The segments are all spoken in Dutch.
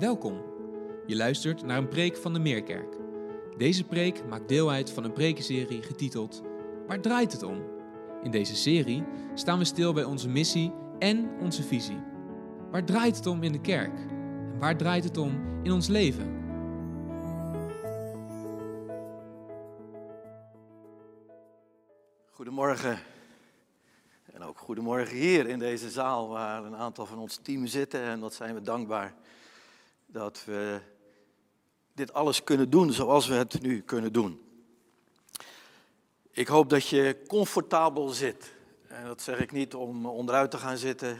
Welkom. Je luistert naar een preek van de Meerkerk. Deze preek maakt deel uit van een prekenserie getiteld Waar draait het om? In deze serie staan we stil bij onze missie en onze visie. Waar draait het om in de kerk? En waar draait het om in ons leven? Goedemorgen. En ook goedemorgen hier in deze zaal waar een aantal van ons team zitten. En wat zijn we dankbaar dat we dit alles kunnen doen zoals we het nu kunnen doen. Ik hoop dat je comfortabel zit. En dat zeg ik niet om onderuit te gaan zitten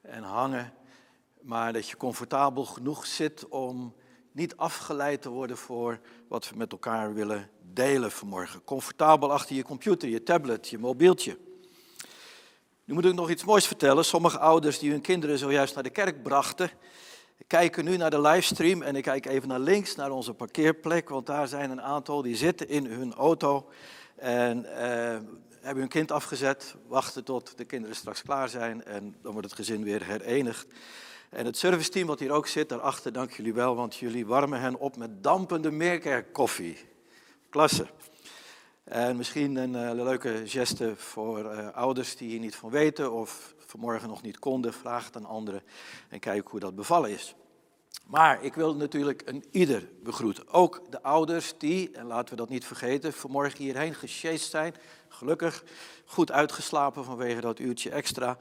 en hangen, maar dat je comfortabel genoeg zit om niet afgeleid te worden voor wat we met elkaar willen delen vanmorgen. Comfortabel achter je computer, je tablet, je mobieltje. Nu moet ik nog iets moois vertellen. Sommige ouders die hun kinderen zojuist naar de kerk brachten, kijken nu naar de livestream en ik kijk even naar links, naar onze parkeerplek, want daar zijn een aantal die zitten in hun auto en eh, hebben hun kind afgezet, wachten tot de kinderen straks klaar zijn en dan wordt het gezin weer herenigd. En het serviceteam wat hier ook zit, daarachter, dank jullie wel, want jullie warmen hen op met dampende meerkerkkoffie. Klasse. En misschien een uh, leuke geste voor uh, ouders die hier niet van weten of vanmorgen nog niet konden. Vraag het aan anderen en kijk hoe dat bevallen is. Maar ik wil natuurlijk een ieder begroeten. Ook de ouders die, en laten we dat niet vergeten, vanmorgen hierheen gesjeest zijn. Gelukkig goed uitgeslapen vanwege dat uurtje extra.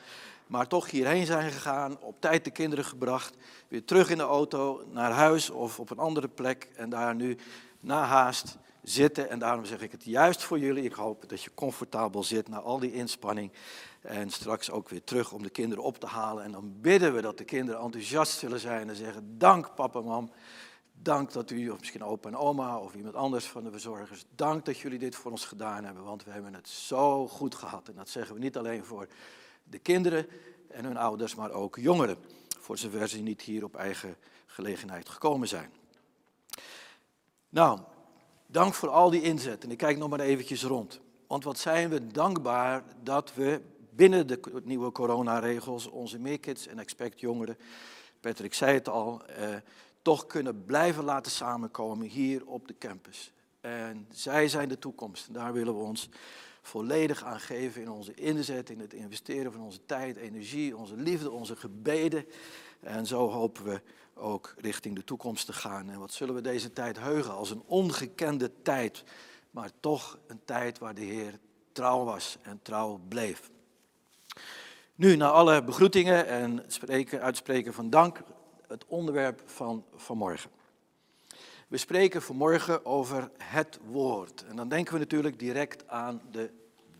Maar toch hierheen zijn gegaan, op tijd de kinderen gebracht. Weer terug in de auto naar huis of op een andere plek. En daar nu na haast zitten. En daarom zeg ik het juist voor jullie. Ik hoop dat je comfortabel zit na al die inspanning. En straks ook weer terug om de kinderen op te halen. En dan bidden we dat de kinderen enthousiast zullen zijn en zeggen: Dank papa, mam. Dank dat u, of misschien opa en oma of iemand anders van de verzorgers, dank dat jullie dit voor ons gedaan hebben, want we hebben het zo goed gehad. En dat zeggen we niet alleen voor de kinderen en hun ouders, maar ook jongeren, voor zover ze niet hier op eigen gelegenheid gekomen zijn. Nou, dank voor al die inzet. En ik kijk nog maar eventjes rond. Want wat zijn we dankbaar dat we binnen de nieuwe coronaregels onze Meerkids en Expect jongeren, Patrick zei het al, eh, toch kunnen blijven laten samenkomen hier op de campus. En zij zijn de toekomst. En daar willen we ons volledig aan geven in onze inzet, in het investeren van onze tijd, energie, onze liefde, onze gebeden. En zo hopen we ook richting de toekomst te gaan. En wat zullen we deze tijd heugen als een ongekende tijd, maar toch een tijd waar de Heer trouw was en trouw bleef. Nu, na alle begroetingen en spreken, uitspreken van dank, het onderwerp van vanmorgen. We spreken vanmorgen over het woord. En dan denken we natuurlijk direct aan de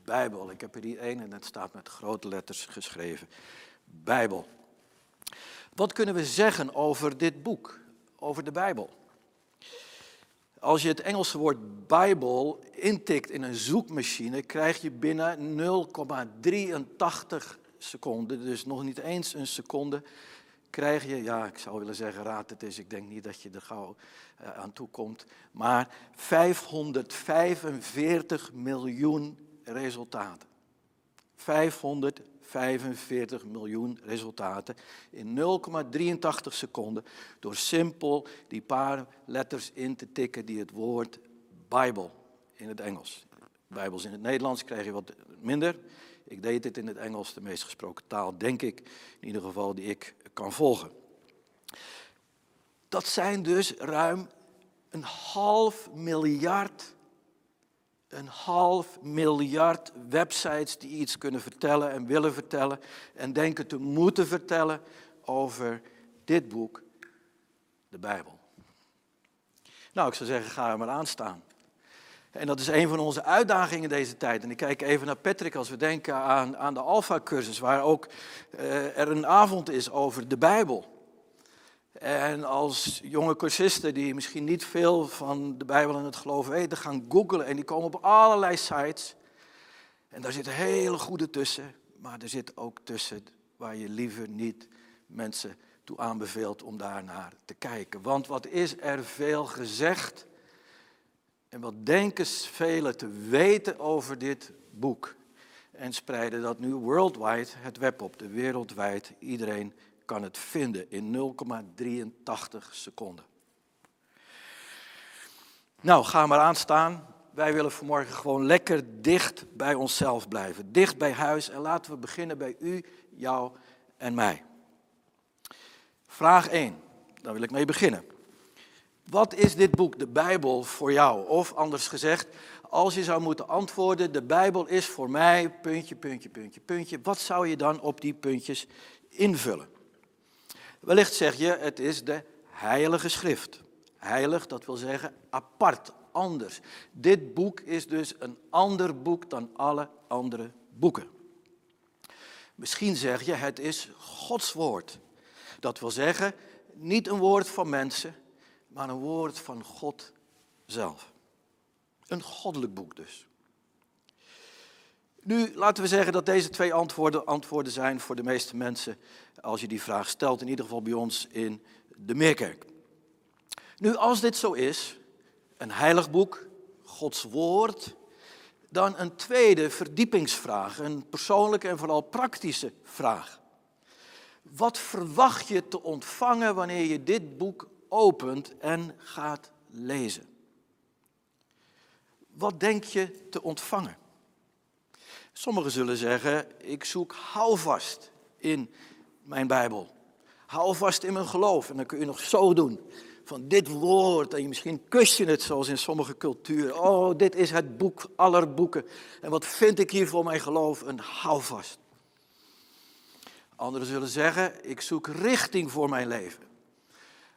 Bijbel. Ik heb er hier één en het staat met grote letters geschreven. Bijbel. Wat kunnen we zeggen over dit boek, over de Bijbel? Als je het Engelse woord Bijbel intikt in een zoekmachine, krijg je binnen 0,83 seconden, dus nog niet eens een seconde, krijg je, ja, ik zou willen zeggen, raad het is, ik denk niet dat je er gauw uh, aan toe komt, maar 545 miljoen resultaten. 545 miljoen resultaten in 0,83 seconden door simpel die paar letters in te tikken die het woord Bijbel in het Engels. Bijbels in het Nederlands krijg je wat minder. Ik deed dit in het Engels, de meest gesproken taal, denk ik, in ieder geval die ik kan volgen. Dat zijn dus ruim een half miljard, een half miljard websites die iets kunnen vertellen en willen vertellen en denken te moeten vertellen over dit boek, de Bijbel. Nou, ik zou zeggen, ga er maar aan staan. En dat is een van onze uitdagingen deze tijd. En ik kijk even naar Patrick als we denken aan, aan de Alpha-cursus, waar ook uh, er een avond is over de Bijbel. En als jonge cursisten die misschien niet veel van de Bijbel en het geloof weten, gaan googlen en die komen op allerlei sites. En daar zitten hele goede tussen, maar er zit ook tussen waar je liever niet mensen toe aanbeveelt om daar naar te kijken. Want wat is er veel gezegd en wat denken velen te weten over dit boek? En spreiden dat nu worldwide het web op, de wereldwijd. Iedereen kan het vinden in 0,83 seconden. Nou, ga maar aanstaan. Wij willen vanmorgen gewoon lekker dicht bij onszelf blijven. Dicht bij huis. En laten we beginnen bij u, jou en mij. Vraag 1. Daar wil ik mee beginnen. Wat is dit boek, de Bijbel, voor jou? Of anders gezegd, als je zou moeten antwoorden, de Bijbel is voor mij, puntje, puntje, puntje, puntje. Wat zou je dan op die puntjes invullen? Wellicht zeg je, het is de Heilige Schrift. Heilig, dat wil zeggen apart, anders. Dit boek is dus een ander boek dan alle andere boeken. Misschien zeg je, het is Gods woord. Dat wil zeggen, niet een woord van mensen, maar een woord van God zelf. Een goddelijk boek dus. Nu laten we zeggen dat deze twee antwoorden antwoorden zijn voor de meeste mensen als je die vraag stelt, in ieder geval bij ons in de Meerkerk. Nu, als dit zo is, een heilig boek, Gods woord, dan een tweede verdiepingsvraag, een persoonlijke en vooral praktische vraag. Wat verwacht je te ontvangen wanneer je dit boek opent en gaat lezen? Wat denk je te ontvangen? Sommigen zullen zeggen, ik zoek houvast in mijn Bijbel. Hou vast in mijn geloof en dan kun je nog zo doen. Van dit woord en je misschien kus je het zoals in sommige culturen. Oh, dit is het boek aller boeken. En wat vind ik hier voor mijn geloof? Een houvast. Anderen zullen zeggen, ik zoek richting voor mijn leven.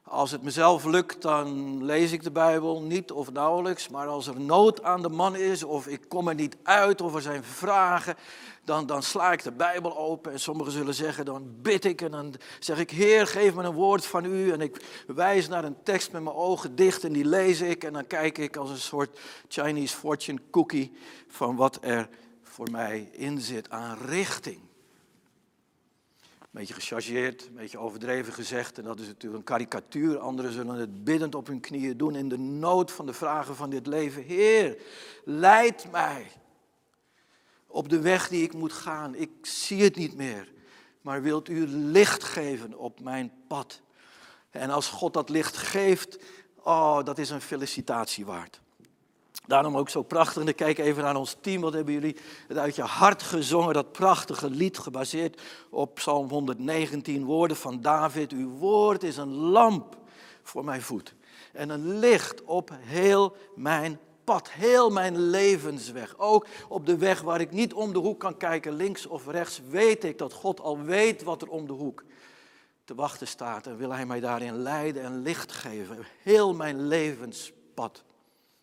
Als het mezelf lukt, dan lees ik de Bijbel niet of nauwelijks. Maar als er nood aan de man is, of ik kom er niet uit, of er zijn vragen, dan, dan sla ik de Bijbel open. En sommigen zullen zeggen, dan bid ik en dan zeg ik, Heer, geef me een woord van u. En ik wijs naar een tekst met mijn ogen dicht en die lees ik. En dan kijk ik als een soort Chinese fortune cookie van wat er voor mij in zit aan richting beetje gechargeerd, een beetje overdreven gezegd. En dat is natuurlijk een karikatuur. Anderen zullen het biddend op hun knieën doen in de nood van de vragen van dit leven. Heer, leid mij op de weg die ik moet gaan. Ik zie het niet meer. Maar wilt u licht geven op mijn pad? En als God dat licht geeft, oh, dat is een felicitatie waard. Daarom ook zo prachtig. En dan kijk even naar ons team. Wat hebben jullie het uit je hart gezongen? Dat prachtige lied gebaseerd op Psalm 119 woorden van David. Uw woord is een lamp voor mijn voet. En een licht op heel mijn pad, heel mijn levensweg. Ook op de weg waar ik niet om de hoek kan kijken, links of rechts, weet ik dat God al weet wat er om de hoek te wachten staat. En wil Hij mij daarin leiden en licht geven. Heel mijn levenspad.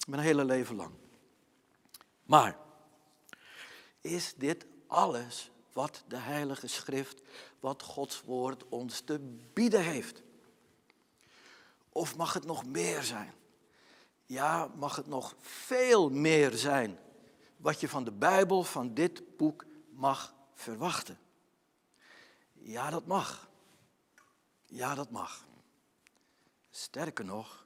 Mijn hele leven lang. Maar is dit alles wat de Heilige Schrift, wat Gods Woord ons te bieden heeft? Of mag het nog meer zijn? Ja, mag het nog veel meer zijn wat je van de Bijbel, van dit boek mag verwachten? Ja, dat mag. Ja, dat mag. Sterker nog,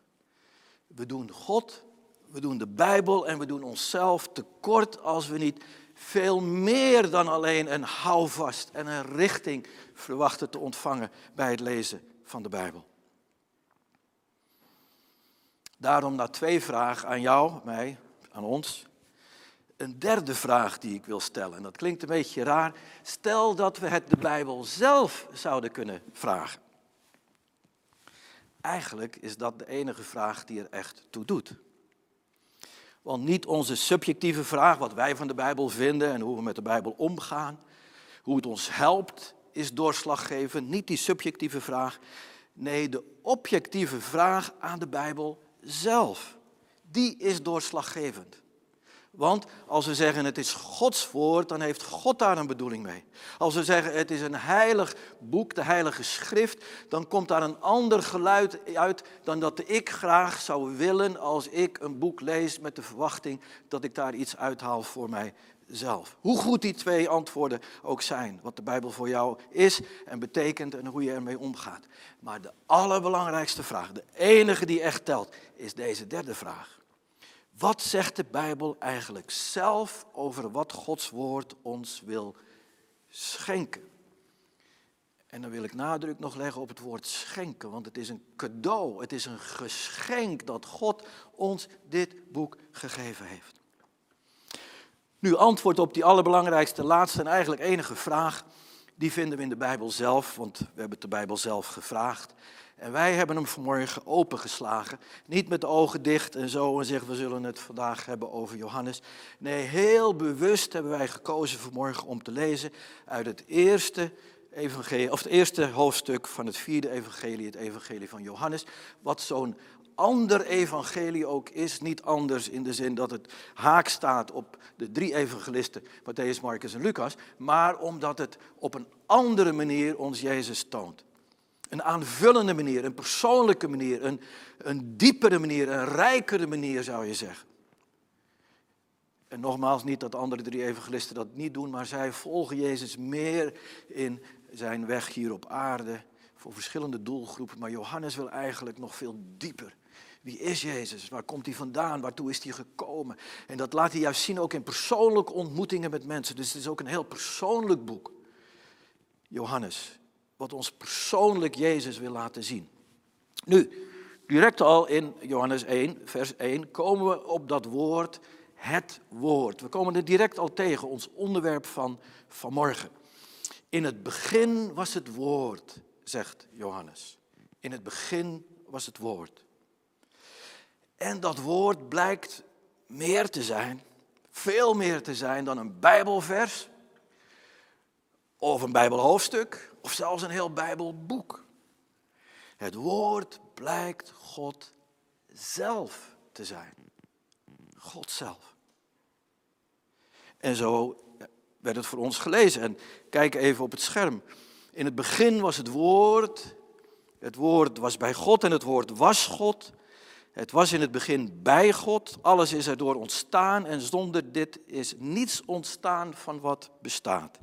we doen God we doen de Bijbel en we doen onszelf tekort als we niet veel meer dan alleen een houvast en een richting verwachten te ontvangen bij het lezen van de Bijbel. Daarom na twee vragen aan jou, mij, aan ons. Een derde vraag die ik wil stellen, en dat klinkt een beetje raar. Stel dat we het de Bijbel zelf zouden kunnen vragen. Eigenlijk is dat de enige vraag die er echt toe doet. Want niet onze subjectieve vraag, wat wij van de Bijbel vinden en hoe we met de Bijbel omgaan, hoe het ons helpt, is doorslaggevend. Niet die subjectieve vraag. Nee, de objectieve vraag aan de Bijbel zelf. Die is doorslaggevend. Want als we zeggen het is Gods woord, dan heeft God daar een bedoeling mee. Als we zeggen het is een heilig boek, de heilige schrift, dan komt daar een ander geluid uit dan dat ik graag zou willen als ik een boek lees met de verwachting dat ik daar iets uithaal voor mijzelf. Hoe goed die twee antwoorden ook zijn, wat de Bijbel voor jou is en betekent en hoe je ermee omgaat. Maar de allerbelangrijkste vraag, de enige die echt telt, is deze derde vraag. Wat zegt de Bijbel eigenlijk zelf over wat Gods woord ons wil schenken? En dan wil ik nadruk nog leggen op het woord schenken, want het is een cadeau, het is een geschenk dat God ons dit boek gegeven heeft. Nu, antwoord op die allerbelangrijkste, laatste en eigenlijk enige vraag, die vinden we in de Bijbel zelf, want we hebben het de Bijbel zelf gevraagd. En wij hebben hem vanmorgen opengeslagen. Niet met de ogen dicht en zo en zeggen we zullen het vandaag hebben over Johannes. Nee, heel bewust hebben wij gekozen vanmorgen om te lezen uit het eerste evangelie, of het eerste hoofdstuk van het vierde evangelie, het evangelie van Johannes. Wat zo'n ander evangelie ook is, niet anders in de zin dat het haak staat op de drie evangelisten, Matthäus, Marcus en Lucas, maar omdat het op een andere manier ons Jezus toont. Een aanvullende manier, een persoonlijke manier, een, een diepere manier, een rijkere manier zou je zeggen. En nogmaals, niet dat de andere drie evangelisten dat niet doen, maar zij volgen Jezus meer in zijn weg hier op aarde voor verschillende doelgroepen. Maar Johannes wil eigenlijk nog veel dieper. Wie is Jezus? Waar komt hij vandaan? Waartoe is hij gekomen? En dat laat hij juist zien ook in persoonlijke ontmoetingen met mensen. Dus het is ook een heel persoonlijk boek. Johannes, wat ons persoonlijk Jezus wil laten zien. Nu, direct al in Johannes 1, vers 1, komen we op dat woord, het woord. We komen er direct al tegen, ons onderwerp van vanmorgen. In het begin was het woord, zegt Johannes. In het begin was het woord. En dat woord blijkt meer te zijn, veel meer te zijn dan een Bijbelvers of een Bijbelhoofdstuk of zelfs een heel Bijbelboek. Het woord blijkt God zelf te zijn. God zelf. En zo werd het voor ons gelezen. En kijk even op het scherm. In het begin was het woord. Het woord was bij God en het woord was God. Het was in het begin bij God. Alles is erdoor ontstaan en zonder dit is niets ontstaan van wat bestaat.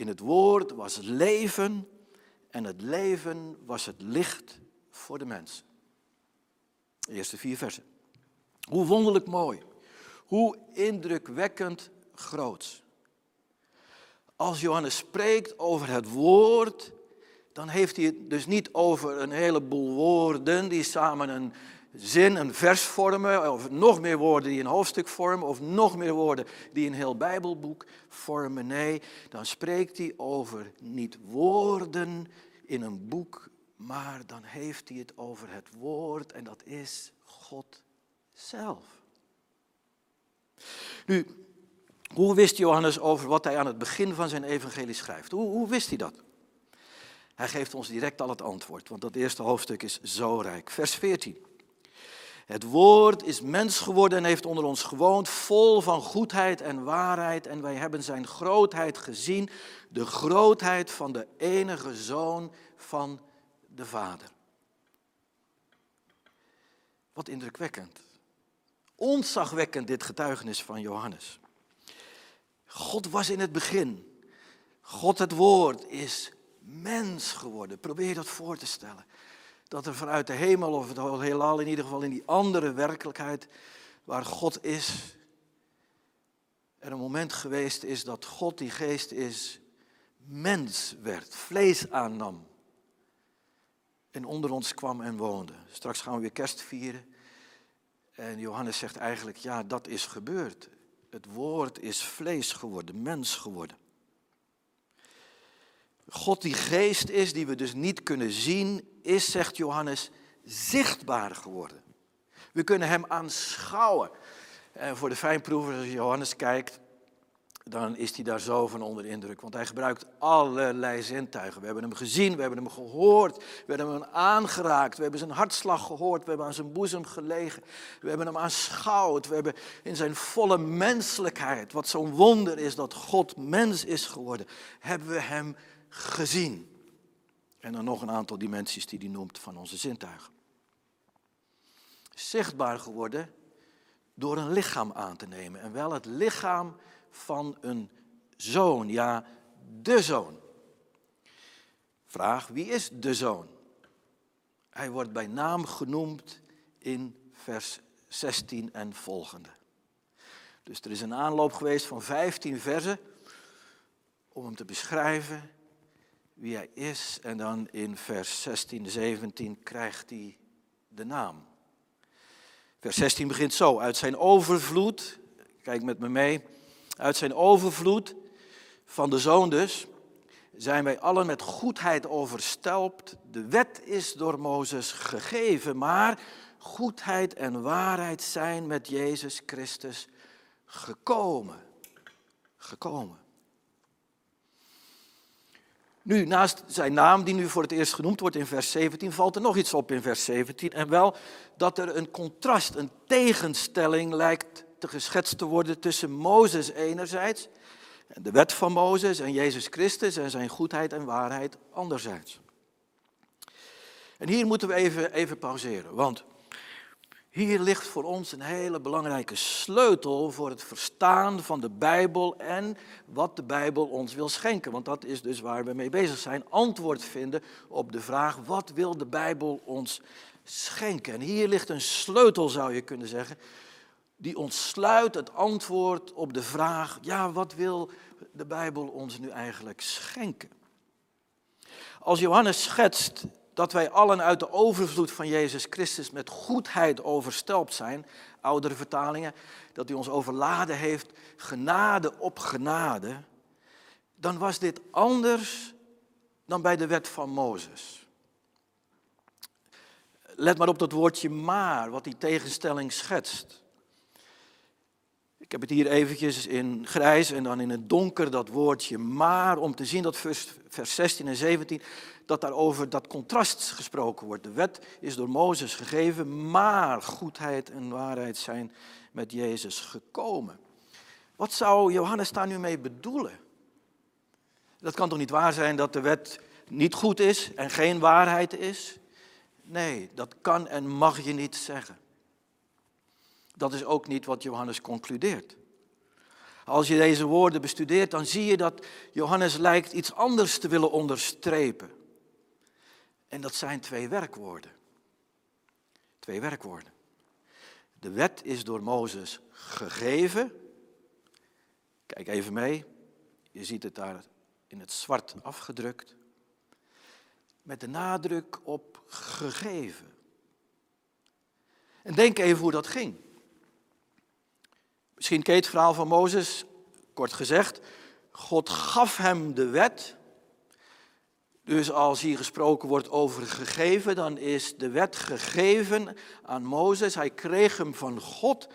In het woord was leven en het leven was het licht voor de mensen. De eerste vier versen. Hoe wonderlijk mooi. Hoe indrukwekkend groot. Als Johannes spreekt over het woord, dan heeft hij het dus niet over een heleboel woorden die samen een zin, een vers vormen, of nog meer woorden die een hoofdstuk vormen, of nog meer woorden die een heel Bijbelboek vormen. Nee, dan spreekt hij over niet woorden in een boek, maar dan heeft hij het over het woord en dat is God zelf. Nu, hoe wist Johannes over wat hij aan het begin van zijn evangelie schrijft? Hoe, hoe wist hij dat? Hij geeft ons direct al het antwoord, want dat eerste hoofdstuk is zo rijk. Vers 14. Het woord is mens geworden en heeft onder ons gewoond, vol van goedheid en waarheid. En wij hebben zijn grootheid gezien, de grootheid van de enige zoon van de Vader. Wat indrukwekkend. Onzagwekkend dit getuigenis van Johannes. God was in het begin. God het woord is mens geworden. Probeer dat voor te stellen dat er vanuit de hemel, of het heelal in ieder geval in die andere werkelijkheid waar God is, er een moment geweest is dat God, die geest is, mens werd, vlees aannam. En onder ons kwam en woonde. Straks gaan we weer kerst vieren. En Johannes zegt eigenlijk, ja, dat is gebeurd. Het woord is vlees geworden, mens geworden. God die geest is, die we dus niet kunnen zien, is, zegt Johannes, zichtbaar geworden. We kunnen hem aanschouwen. En voor de fijnproevers, als Johannes kijkt, dan is hij daar zo van onder indruk. Want hij gebruikt allerlei zintuigen. We hebben hem gezien, we hebben hem gehoord, we hebben hem aangeraakt, we hebben zijn hartslag gehoord, we hebben aan zijn boezem gelegen, we hebben hem aanschouwd, we hebben in zijn volle menselijkheid, wat zo'n wonder is dat God mens is geworden, hebben we hem gezien. En dan nog een aantal dimensies die hij noemt van onze zintuigen. Zichtbaar geworden door een lichaam aan te nemen. En wel het lichaam van een zoon, ja, de zoon. Vraag, wie is de zoon? Hij wordt bij naam genoemd in vers 16 en volgende. Dus er is een aanloop geweest van 15 versen om hem te beschrijven wie hij is. En dan in vers 16, 17 krijgt hij de naam. Vers 16 begint zo. Uit zijn overvloed, kijk met me mee, uit zijn overvloed van de zoon dus, zijn wij allen met goedheid overstelpt. De wet is door Mozes gegeven, maar goedheid en waarheid zijn met Jezus Christus gekomen. Gekomen. Nu, naast zijn naam, die nu voor het eerst genoemd wordt in vers 17, valt er nog iets op in vers 17. En wel dat er een contrast, een tegenstelling lijkt te geschetst te worden tussen Mozes enerzijds, de wet van Mozes en Jezus Christus en zijn goedheid en waarheid anderzijds. En hier moeten we even, even pauzeren, want hier ligt voor ons een hele belangrijke sleutel voor het verstaan van de Bijbel en wat de Bijbel ons wil schenken. Want dat is dus waar we mee bezig zijn. Antwoord vinden op de vraag, wat wil de Bijbel ons schenken? En hier ligt een sleutel, zou je kunnen zeggen, die ontsluit het antwoord op de vraag, ja, wat wil de Bijbel ons nu eigenlijk schenken? Als Johannes schetst dat wij allen uit de overvloed van Jezus Christus met goedheid overstelpt zijn, oudere vertalingen, dat hij ons overladen heeft, genade op genade, dan was dit anders dan bij de wet van Mozes. Let maar op dat woordje maar, wat die tegenstelling schetst. Ik heb het hier eventjes in grijs en dan in het donker dat woordje maar, om te zien dat vers, vers 16 en 17, dat daarover dat contrast gesproken wordt. De wet is door Mozes gegeven, maar goedheid en waarheid zijn met Jezus gekomen. Wat zou Johannes daar nu mee bedoelen? Dat kan toch niet waar zijn dat de wet niet goed is en geen waarheid is? Nee, dat kan en mag je niet zeggen. Dat is ook niet wat Johannes concludeert. Als je deze woorden bestudeert, dan zie je dat Johannes lijkt iets anders te willen onderstrepen. En dat zijn twee werkwoorden. Twee werkwoorden. De wet is door Mozes gegeven. Kijk even mee. Je ziet het daar in het zwart afgedrukt. Met de nadruk op gegeven. En denk even hoe dat ging. Misschien ken het verhaal van Mozes, kort gezegd. God gaf hem de wet. Dus als hier gesproken wordt over gegeven, dan is de wet gegeven aan Mozes. Hij kreeg hem van God.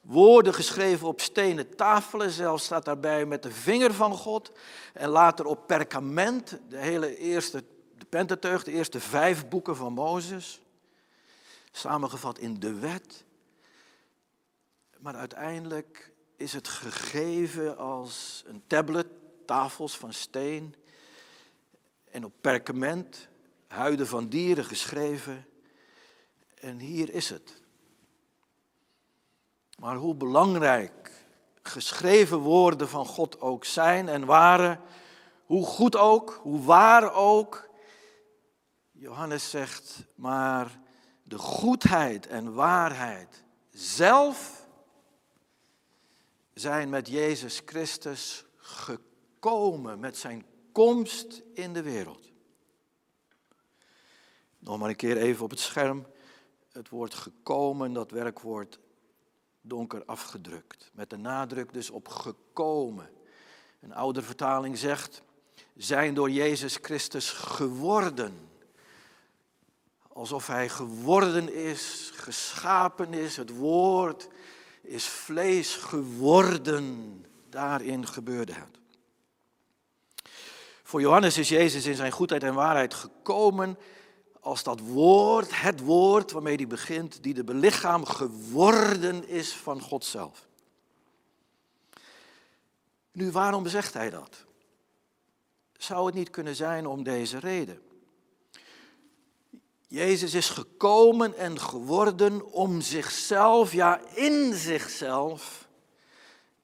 Woorden geschreven op stenen tafelen, zelfs staat daarbij met de vinger van God. En later op perkament, de hele eerste, de Pentateuch, de eerste vijf boeken van Mozes. Samengevat in de wet. Maar uiteindelijk is het gegeven als een tablet, tafels van steen en op perkament, huiden van dieren geschreven. En hier is het. Maar hoe belangrijk geschreven woorden van God ook zijn en waren, hoe goed ook, hoe waar ook. Johannes zegt, maar de goedheid en waarheid zelf zijn met Jezus Christus gekomen, met zijn komst in de wereld. Nog maar een keer even op het scherm. Het woord gekomen, dat werkwoord donker afgedrukt. Met de nadruk dus op gekomen. Een oude vertaling zegt, zijn door Jezus Christus geworden. Alsof hij geworden is, geschapen is, het woord is vlees geworden. Daarin gebeurde het. Voor Johannes is Jezus in zijn goedheid en waarheid gekomen als dat woord, het woord waarmee hij begint, die de belichaam geworden is van God zelf. Nu, waarom zegt hij dat? Zou het niet kunnen zijn om deze reden? Jezus is gekomen en geworden om zichzelf, ja in zichzelf,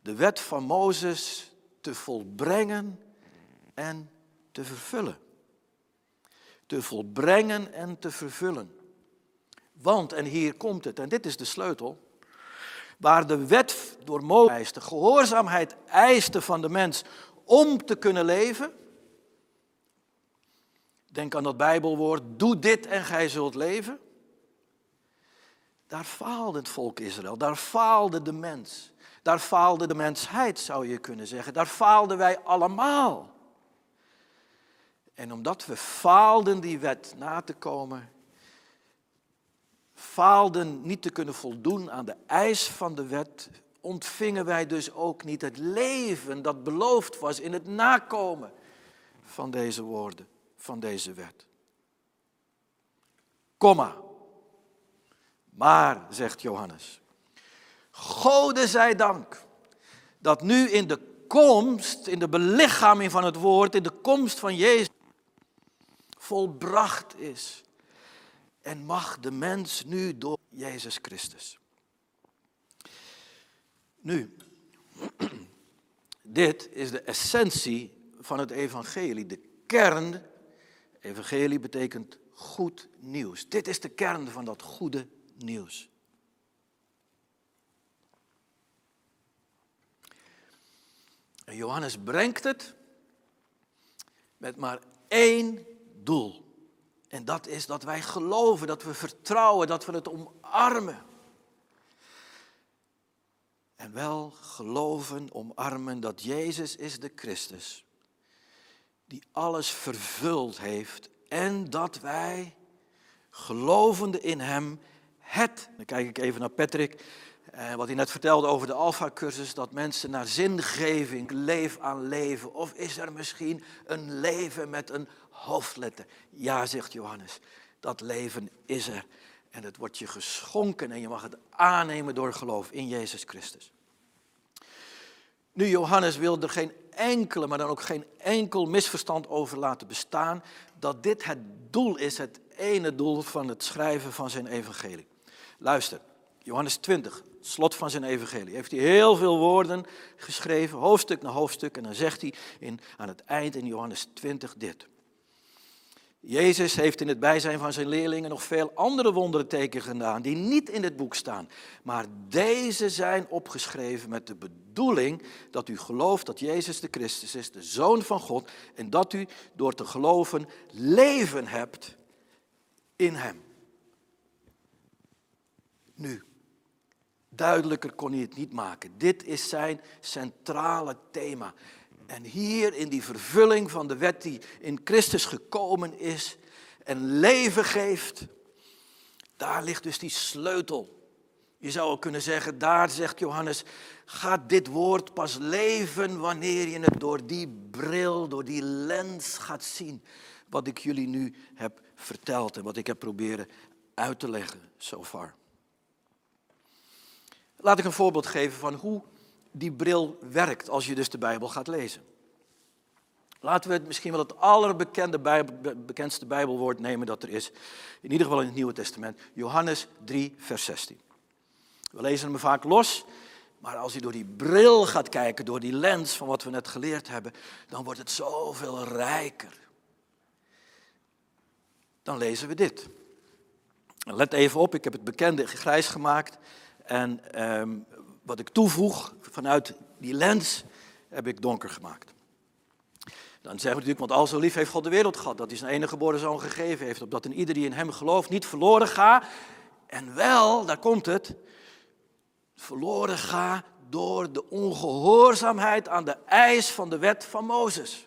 de wet van Mozes te volbrengen en te vervullen. Te volbrengen en te vervullen. Want, en hier komt het, en dit is de sleutel, waar de wet door Mozes de gehoorzaamheid eiste van de mens om te kunnen leven, Denk aan dat Bijbelwoord, doe dit en gij zult leven. Daar faalde het volk Israël, daar faalde de mens. Daar faalde de mensheid, zou je kunnen zeggen. Daar faalden wij allemaal. En omdat we faalden die wet na te komen, faalden niet te kunnen voldoen aan de eis van de wet, ontvingen wij dus ook niet het leven dat beloofd was in het nakomen van deze woorden, van deze wet. Komma. Maar, zegt Johannes, Gode zij dank dat nu in de komst, in de belichaming van het woord, in de komst van Jezus, volbracht is. En mag de mens nu door Jezus Christus. Nu, dit is de essentie van het evangelie. De kern, evangelie betekent goed nieuws. Dit is de kern van dat goede nieuws. En Johannes brengt het met maar één doel. En dat is dat wij geloven, dat we vertrouwen, dat we het omarmen. En wel geloven, omarmen dat Jezus is de Christus. Die alles vervuld heeft. En dat wij, gelovende in Hem, het, dan kijk ik even naar Patrick, eh, wat hij net vertelde over de Alpha-cursus, dat mensen naar zingeving, leef aan leven. Of is er misschien een leven met een hoofdletter? Ja, zegt Johannes, dat leven is er. En het wordt je geschonken en je mag het aannemen door geloof in Jezus Christus. Nu, Johannes wil er geen enkele, maar dan ook geen enkel misverstand over laten bestaan, dat dit het doel is, het ene doel van het schrijven van zijn evangelie. Luister, Johannes 20, slot van zijn evangelie, heeft hij heel veel woorden geschreven, hoofdstuk na hoofdstuk, en dan zegt hij in, aan het eind in Johannes 20 dit. Jezus heeft in het bijzijn van zijn leerlingen nog veel andere wondertekenen gedaan die niet in het boek staan. Maar deze zijn opgeschreven met de bedoeling dat u gelooft dat Jezus de Christus is, de Zoon van God, en dat u door te geloven leven hebt in Hem. Nu, duidelijker kon hij het niet maken. Dit is zijn centrale thema. En hier in die vervulling van de wet die in Christus gekomen is en leven geeft, daar ligt dus die sleutel. Je zou ook kunnen zeggen, daar zegt Johannes, gaat dit woord pas leven wanneer je het door die bril, door die lens gaat zien. Wat ik jullie nu heb verteld en wat ik heb proberen uit te leggen so far. Laat ik een voorbeeld geven van hoe die bril werkt als je dus de Bijbel gaat lezen. Laten we het misschien wel het allerbekende bekendste Bijbelwoord nemen dat er is. In ieder geval in het Nieuwe Testament. Johannes 3, vers 16. We lezen hem vaak los, maar als je door die bril gaat kijken, door die lens van wat we net geleerd hebben, dan wordt het zoveel rijker. Dan lezen we dit. Let even op, ik heb het bekende grijs gemaakt. En ehm, wat ik toevoeg vanuit die lens heb ik donker gemaakt. Dan zeggen we natuurlijk, want al zo lief heeft God de wereld gehad, dat hij zijn enige geboren zoon gegeven heeft, opdat een ieder die in hem gelooft niet verloren gaat. En wel, daar komt het, verloren gaat door de ongehoorzaamheid aan de eis van de wet van Mozes.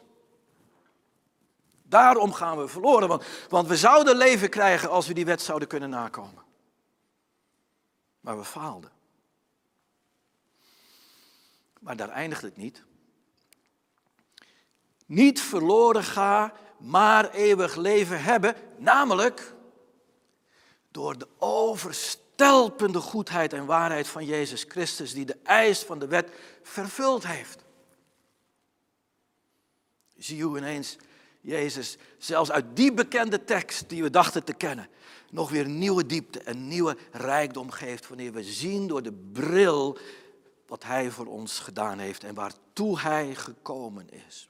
Daarom gaan we verloren, want, want we zouden leven krijgen als we die wet zouden kunnen nakomen. Maar we faalden. Maar daar eindigt het niet. Niet verloren ga, maar eeuwig leven hebben, namelijk door de overstelpende goedheid en waarheid van Jezus Christus, die de eis van de wet vervuld heeft. Zie hoe ineens Jezus zelfs uit die bekende tekst die we dachten te kennen, nog weer nieuwe diepte en nieuwe rijkdom geeft wanneer we zien door de bril wat Hij voor ons gedaan heeft en waartoe Hij gekomen is.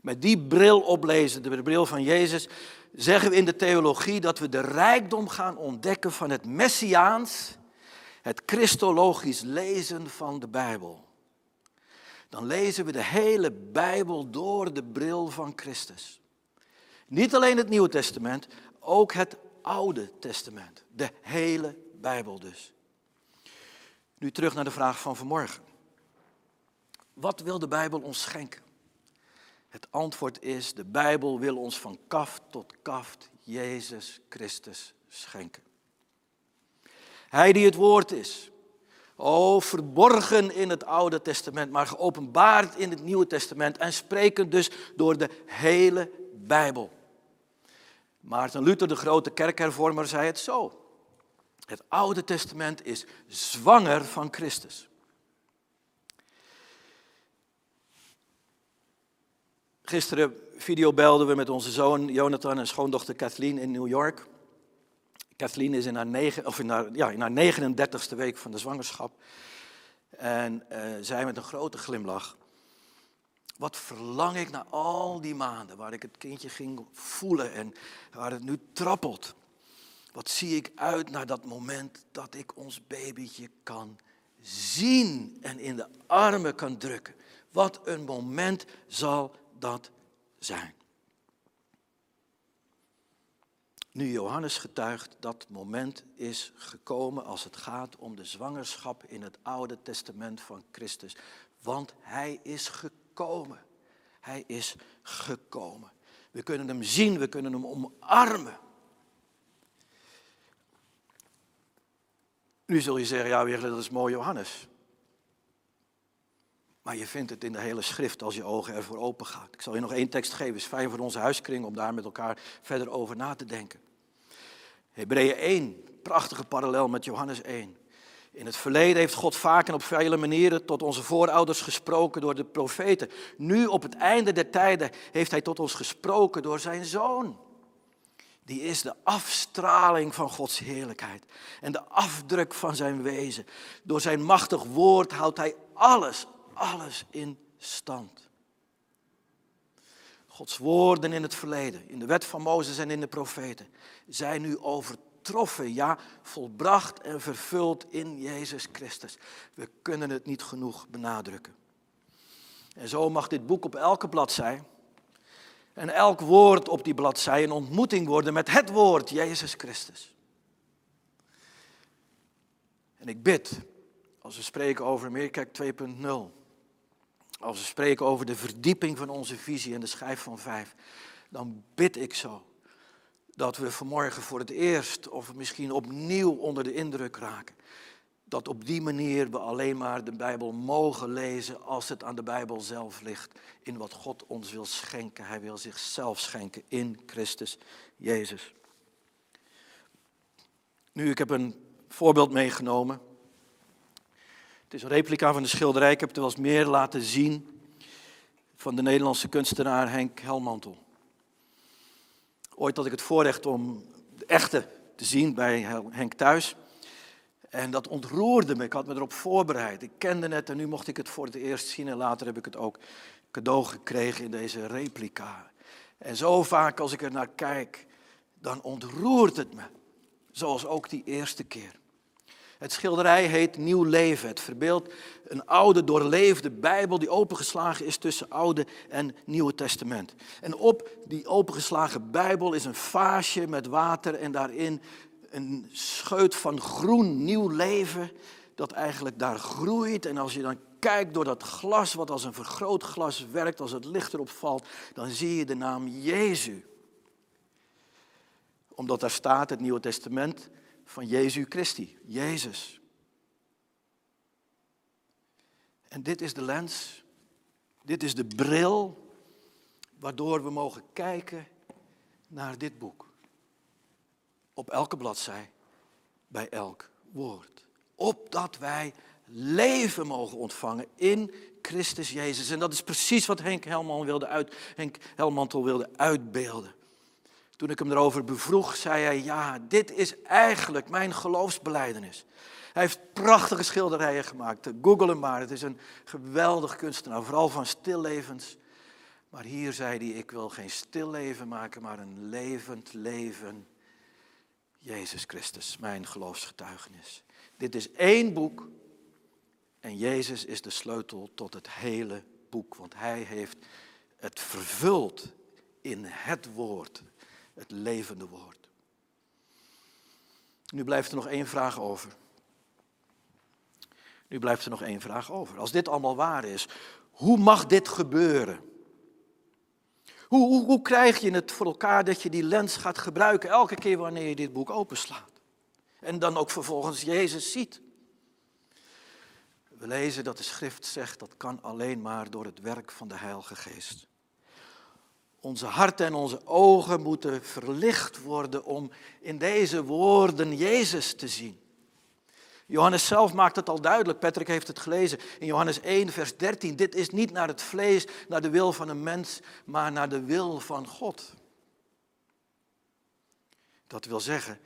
Met die bril oplezen, de bril van Jezus, zeggen we in de theologie dat we de rijkdom gaan ontdekken van het messiaans, het christologisch lezen van de Bijbel. Dan lezen we de hele Bijbel door de bril van Christus. Niet alleen het Nieuwe Testament, ook het Oude Testament. De hele Bijbel dus. Nu terug naar de vraag van vanmorgen. Wat wil de Bijbel ons schenken? Het antwoord is, de Bijbel wil ons van kaft tot kaft Jezus Christus schenken. Hij die het woord is. O, verborgen in het Oude Testament, maar geopenbaard in het Nieuwe Testament en sprekend dus door de hele Bijbel. Maarten Luther, de grote kerkhervormer, zei het zo. Het Oude Testament is zwanger van Christus. Gisteren videobelden we met onze zoon Jonathan en schoondochter Kathleen in New York. Kathleen is in haar, negen, of in haar, ja, in haar 39ste week van de zwangerschap. En uh, zij met een grote glimlach. Wat verlang ik naar al die maanden waar ik het kindje ging voelen en waar het nu trappelt. Wat zie ik uit naar dat moment dat ik ons babytje kan zien en in de armen kan drukken. Wat een moment zal dat zijn. Nu Johannes getuigt, dat moment is gekomen als het gaat om de zwangerschap in het Oude Testament van Christus. Want hij is gekomen. Hij is gekomen. We kunnen hem zien, we kunnen hem omarmen. Nu zul je zeggen, ja, weer, dat is mooi Johannes. Maar je vindt het in de hele schrift als je ogen ervoor open gaat. Ik zal je nog één tekst geven, is fijn voor onze huiskring om daar met elkaar verder over na te denken. Hebreeën 1, prachtige parallel met Johannes 1. In het verleden heeft God vaak en op vele manieren tot onze voorouders gesproken door de profeten. Nu op het einde der tijden heeft hij tot ons gesproken door zijn zoon. Die is de afstraling van Gods heerlijkheid en de afdruk van zijn wezen. Door zijn machtig woord houdt hij alles, alles in stand. Gods woorden in het verleden, in de wet van Mozes en in de profeten, zijn nu overtroffen, ja, volbracht en vervuld in Jezus Christus. We kunnen het niet genoeg benadrukken. En zo mag dit boek op elke bladzij en elk woord op die bladzij een ontmoeting worden met het woord, Jezus Christus. En ik bid, als we spreken over Meerkerk 2.0, als we spreken over de verdieping van onze visie en de schijf van vijf, dan bid ik zo dat we vanmorgen voor het eerst of misschien opnieuw onder de indruk raken. Dat op die manier we alleen maar de Bijbel mogen lezen als het aan de Bijbel zelf ligt. In wat God ons wil schenken. Hij wil zichzelf schenken in Christus Jezus. Nu, ik heb een voorbeeld meegenomen. Het is een replica van de schilderij. Ik heb het wel eens meer laten zien van de Nederlandse kunstenaar Henk Helmantel. Ooit had ik het voorrecht om de echte te zien bij Henk thuis. En dat ontroerde me. Ik had me erop voorbereid. Ik kende het en nu mocht ik het voor het eerst zien. En later heb ik het ook cadeau gekregen in deze replica. En zo vaak als ik er naar kijk, dan ontroert het me. Zoals ook die eerste keer. Het schilderij heet Nieuw Leven. Het verbeeldt een oude, doorleefde Bijbel die opengeslagen is tussen Oude en Nieuwe Testament. En op die opengeslagen Bijbel is een vaasje met water en daarin een scheut van groen nieuw leven dat eigenlijk daar groeit. En als je dan kijkt door dat glas, wat als een vergrootglas werkt, als het licht erop valt, dan zie je de naam Jezus. Omdat daar staat het Nieuwe Testament van Jezus Christi, Jezus. En dit is de lens, dit is de bril waardoor we mogen kijken naar dit boek. Op elke bladzij, bij elk woord. Opdat wij leven mogen ontvangen in Christus Jezus. En dat is precies wat Henk, wilde uit, Henk Helmantel wilde uitbeelden. Toen ik hem erover bevroeg, zei hij, ja, dit is eigenlijk mijn geloofsbeleidenis. Hij heeft prachtige schilderijen gemaakt. Google hem maar, het is een geweldig kunstenaar, vooral van stillevens. Maar hier zei hij, ik wil geen stilleven maken, maar een levend leven. Jezus Christus, mijn geloofsgetuigenis. Dit is één boek en Jezus is de sleutel tot het hele boek, want hij heeft het vervuld in het woord, het levende woord. Nu blijft er nog één vraag over. Nu blijft er nog één vraag over. Als dit allemaal waar is, hoe mag dit gebeuren? Hoe, hoe, krijg je het voor elkaar dat je die lens gaat gebruiken elke keer wanneer je dit boek openslaat? En dan ook vervolgens Jezus ziet. We lezen dat de schrift zegt dat kan alleen maar door het werk van de Heilige Geest. Onze harten en onze ogen moeten verlicht worden om in deze woorden Jezus te zien. Johannes zelf maakt het al duidelijk, Patrick heeft het gelezen in Johannes 1, vers 13. Dit is niet naar het vlees, naar de wil van een mens, maar naar de wil van God. Dat wil zeggen,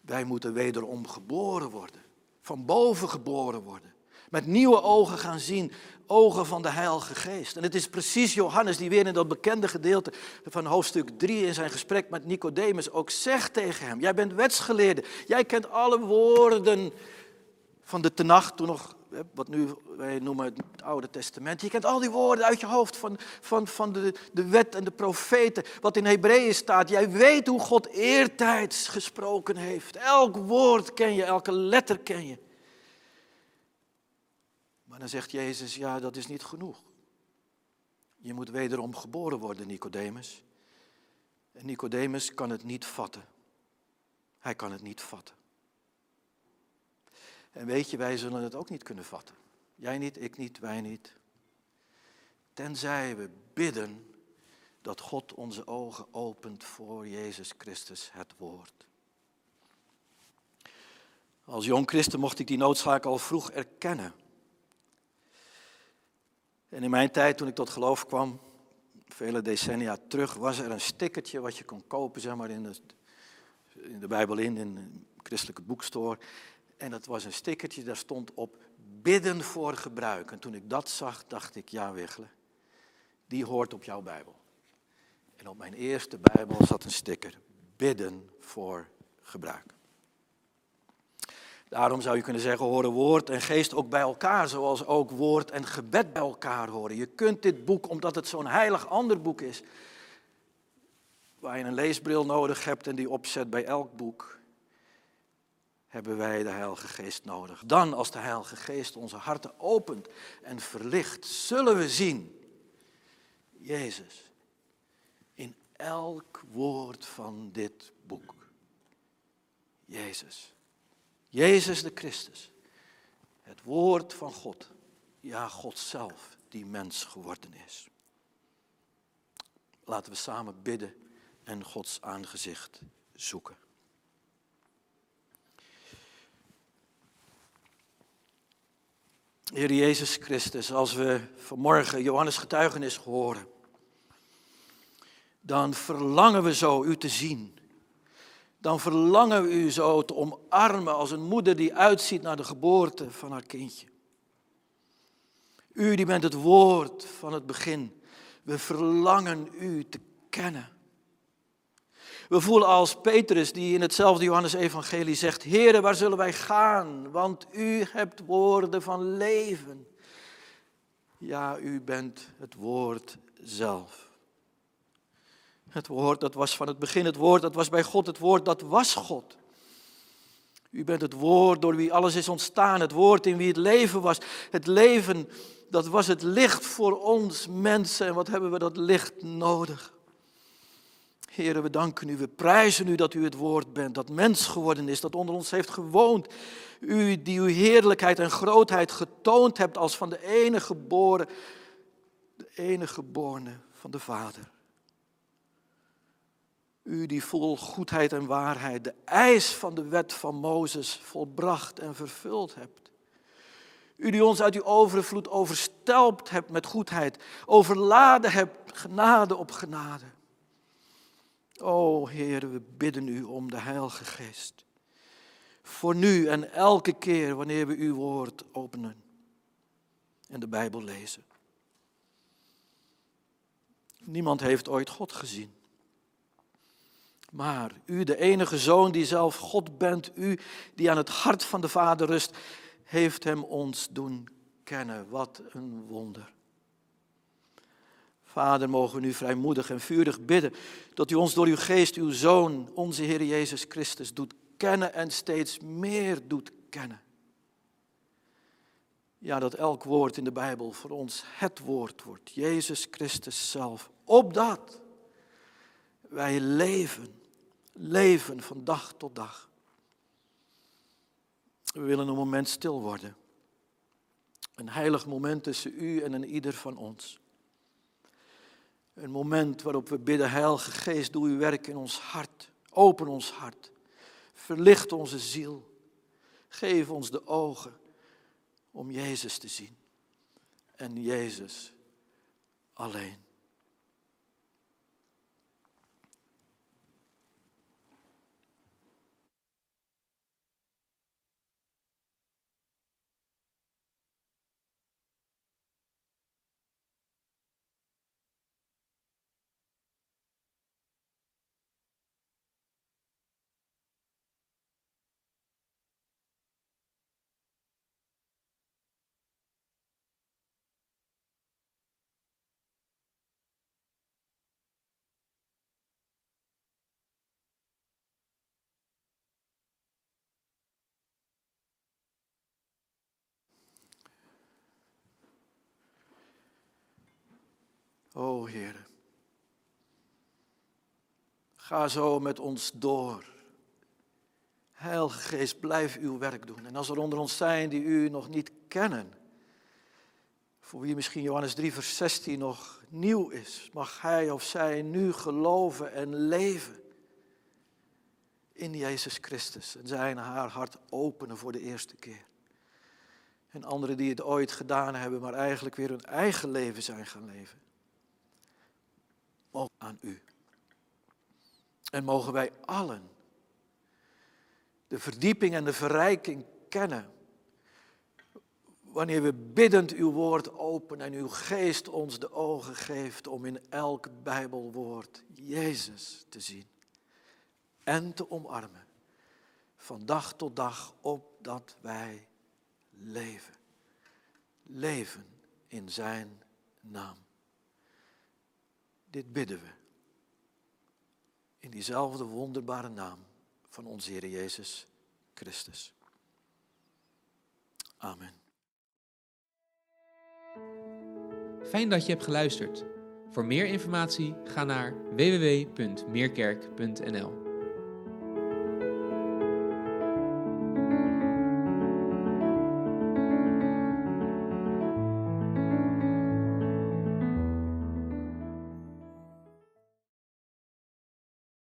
wij moeten wederom geboren worden, van boven geboren worden. Met nieuwe ogen gaan zien, ogen van de Heilige Geest. En het is precies Johannes die weer in dat bekende gedeelte van hoofdstuk 3 in zijn gesprek met Nicodemus ook zegt tegen hem: Jij bent wetsgeleerde, jij kent alle woorden van de Tenach, toen nog, wat nu wij noemen het Oude Testament. Je kent al die woorden uit je hoofd van, van, van de, de wet en de profeten, wat in Hebreeën staat. Jij weet hoe God eertijds gesproken heeft. Elk woord ken je, elke letter ken je. Maar dan zegt Jezus, ja, dat is niet genoeg. Je moet wederom geboren worden, Nicodemus. En Nicodemus kan het niet vatten. Hij kan het niet vatten. En weet je, wij zullen het ook niet kunnen vatten. Jij niet, ik niet, wij niet. Tenzij we bidden dat God onze ogen opent voor Jezus Christus, het woord. Als jong christen mocht ik die noodzaak al vroeg erkennen. En in mijn tijd, toen ik tot geloof kwam, vele decennia terug, was er een stickertje wat je kon kopen, zeg maar, in de, in de Bijbel in, in een christelijke boekstore. En dat was een stickertje, daar stond op bidden voor gebruik. En toen ik dat zag, dacht ik, ja Wichelen, die hoort op jouw Bijbel. En op mijn eerste Bijbel zat een sticker, bidden voor gebruik. Daarom zou je kunnen zeggen, horen woord en geest ook bij elkaar, zoals ook woord en gebed bij elkaar horen. Je kunt dit boek, omdat het zo'n heilig ander boek is, waar je een leesbril nodig hebt en die opzet bij elk boek, hebben wij de Heilige Geest nodig. Dan, als de Heilige Geest onze harten opent en verlicht, zullen we zien Jezus in elk woord van dit boek. Jezus. Jezus de Christus. Het woord van God. Ja, God zelf die mens geworden is. Laten we samen bidden en Gods aangezicht zoeken. Heer Jezus Christus, als we vanmorgen Johannes getuigenis horen, dan verlangen we zo u te zien. Dan verlangen we u zo te omarmen als een moeder die uitziet naar de geboorte van haar kindje. U die bent het woord van het begin. We verlangen u te kennen. We voelen als Petrus die in hetzelfde Johannes-evangelie zegt, Heere, waar zullen wij gaan? Want u hebt woorden van leven. Ja, u bent het woord zelf. Het woord dat was van het begin, het woord dat was bij God, het woord dat was God. U bent het woord door wie alles is ontstaan, het woord in wie het leven was. Het leven, dat was het licht voor ons mensen. En wat hebben we dat licht nodig? Heren, we danken u, we prijzen u dat u het woord bent, dat mens geworden is, dat onder ons heeft gewoond. U die uw heerlijkheid en grootheid getoond hebt als van de enige geboren, de enige geborene van de Vader. U die vol goedheid en waarheid de eis van de wet van Mozes volbracht en vervuld hebt. U die ons uit uw overvloed overstelpt hebt met goedheid, overladen hebt genade op genade. O Heer, we bidden u om de Heilige Geest. Voor nu en elke keer wanneer we uw woord openen en de Bijbel lezen. Niemand heeft ooit God gezien. Maar u, de enige zoon die zelf God bent, u die aan het hart van de Vader rust, heeft hem ons doen kennen. Wat een wonder. Vader, mogen we nu vrijmoedig en vurig bidden dat u ons door uw geest, uw Zoon, onze Heer Jezus Christus, doet kennen en steeds meer doet kennen. Ja, dat elk woord in de Bijbel voor ons het woord wordt, Jezus Christus zelf. Opdat wij leven, leven van dag tot dag. We willen een moment stil worden. Een heilig moment tussen u en een ieder van ons. Een moment waarop we bidden, Heilige Geest, doe uw werk in ons hart. Open ons hart. Verlicht onze ziel. Geef ons de ogen om Jezus te zien. En Jezus alleen. O Heer, ga zo met ons door. Heilige Geest, blijf uw werk doen. En als er onder ons zijn die u nog niet kennen, voor wie misschien Johannes 3, vers 16 nog nieuw is, mag hij of zij nu geloven en leven in Jezus Christus en zijn haar hart openen voor de eerste keer. En anderen die het ooit gedaan hebben, maar eigenlijk weer hun eigen leven zijn gaan leven ook aan u. En mogen wij allen de verdieping en de verrijking kennen. Wanneer we biddend uw woord openen en uw geest ons de ogen geeft om in elk Bijbelwoord Jezus te zien en te omarmen. Van dag tot dag opdat wij leven. Leven in zijn naam. Dit bidden we. In diezelfde wonderbare naam van onze Heer Jezus Christus. Amen. Fijn dat je hebt geluisterd. Voor meer informatie ga naar www.meerkerk.nl.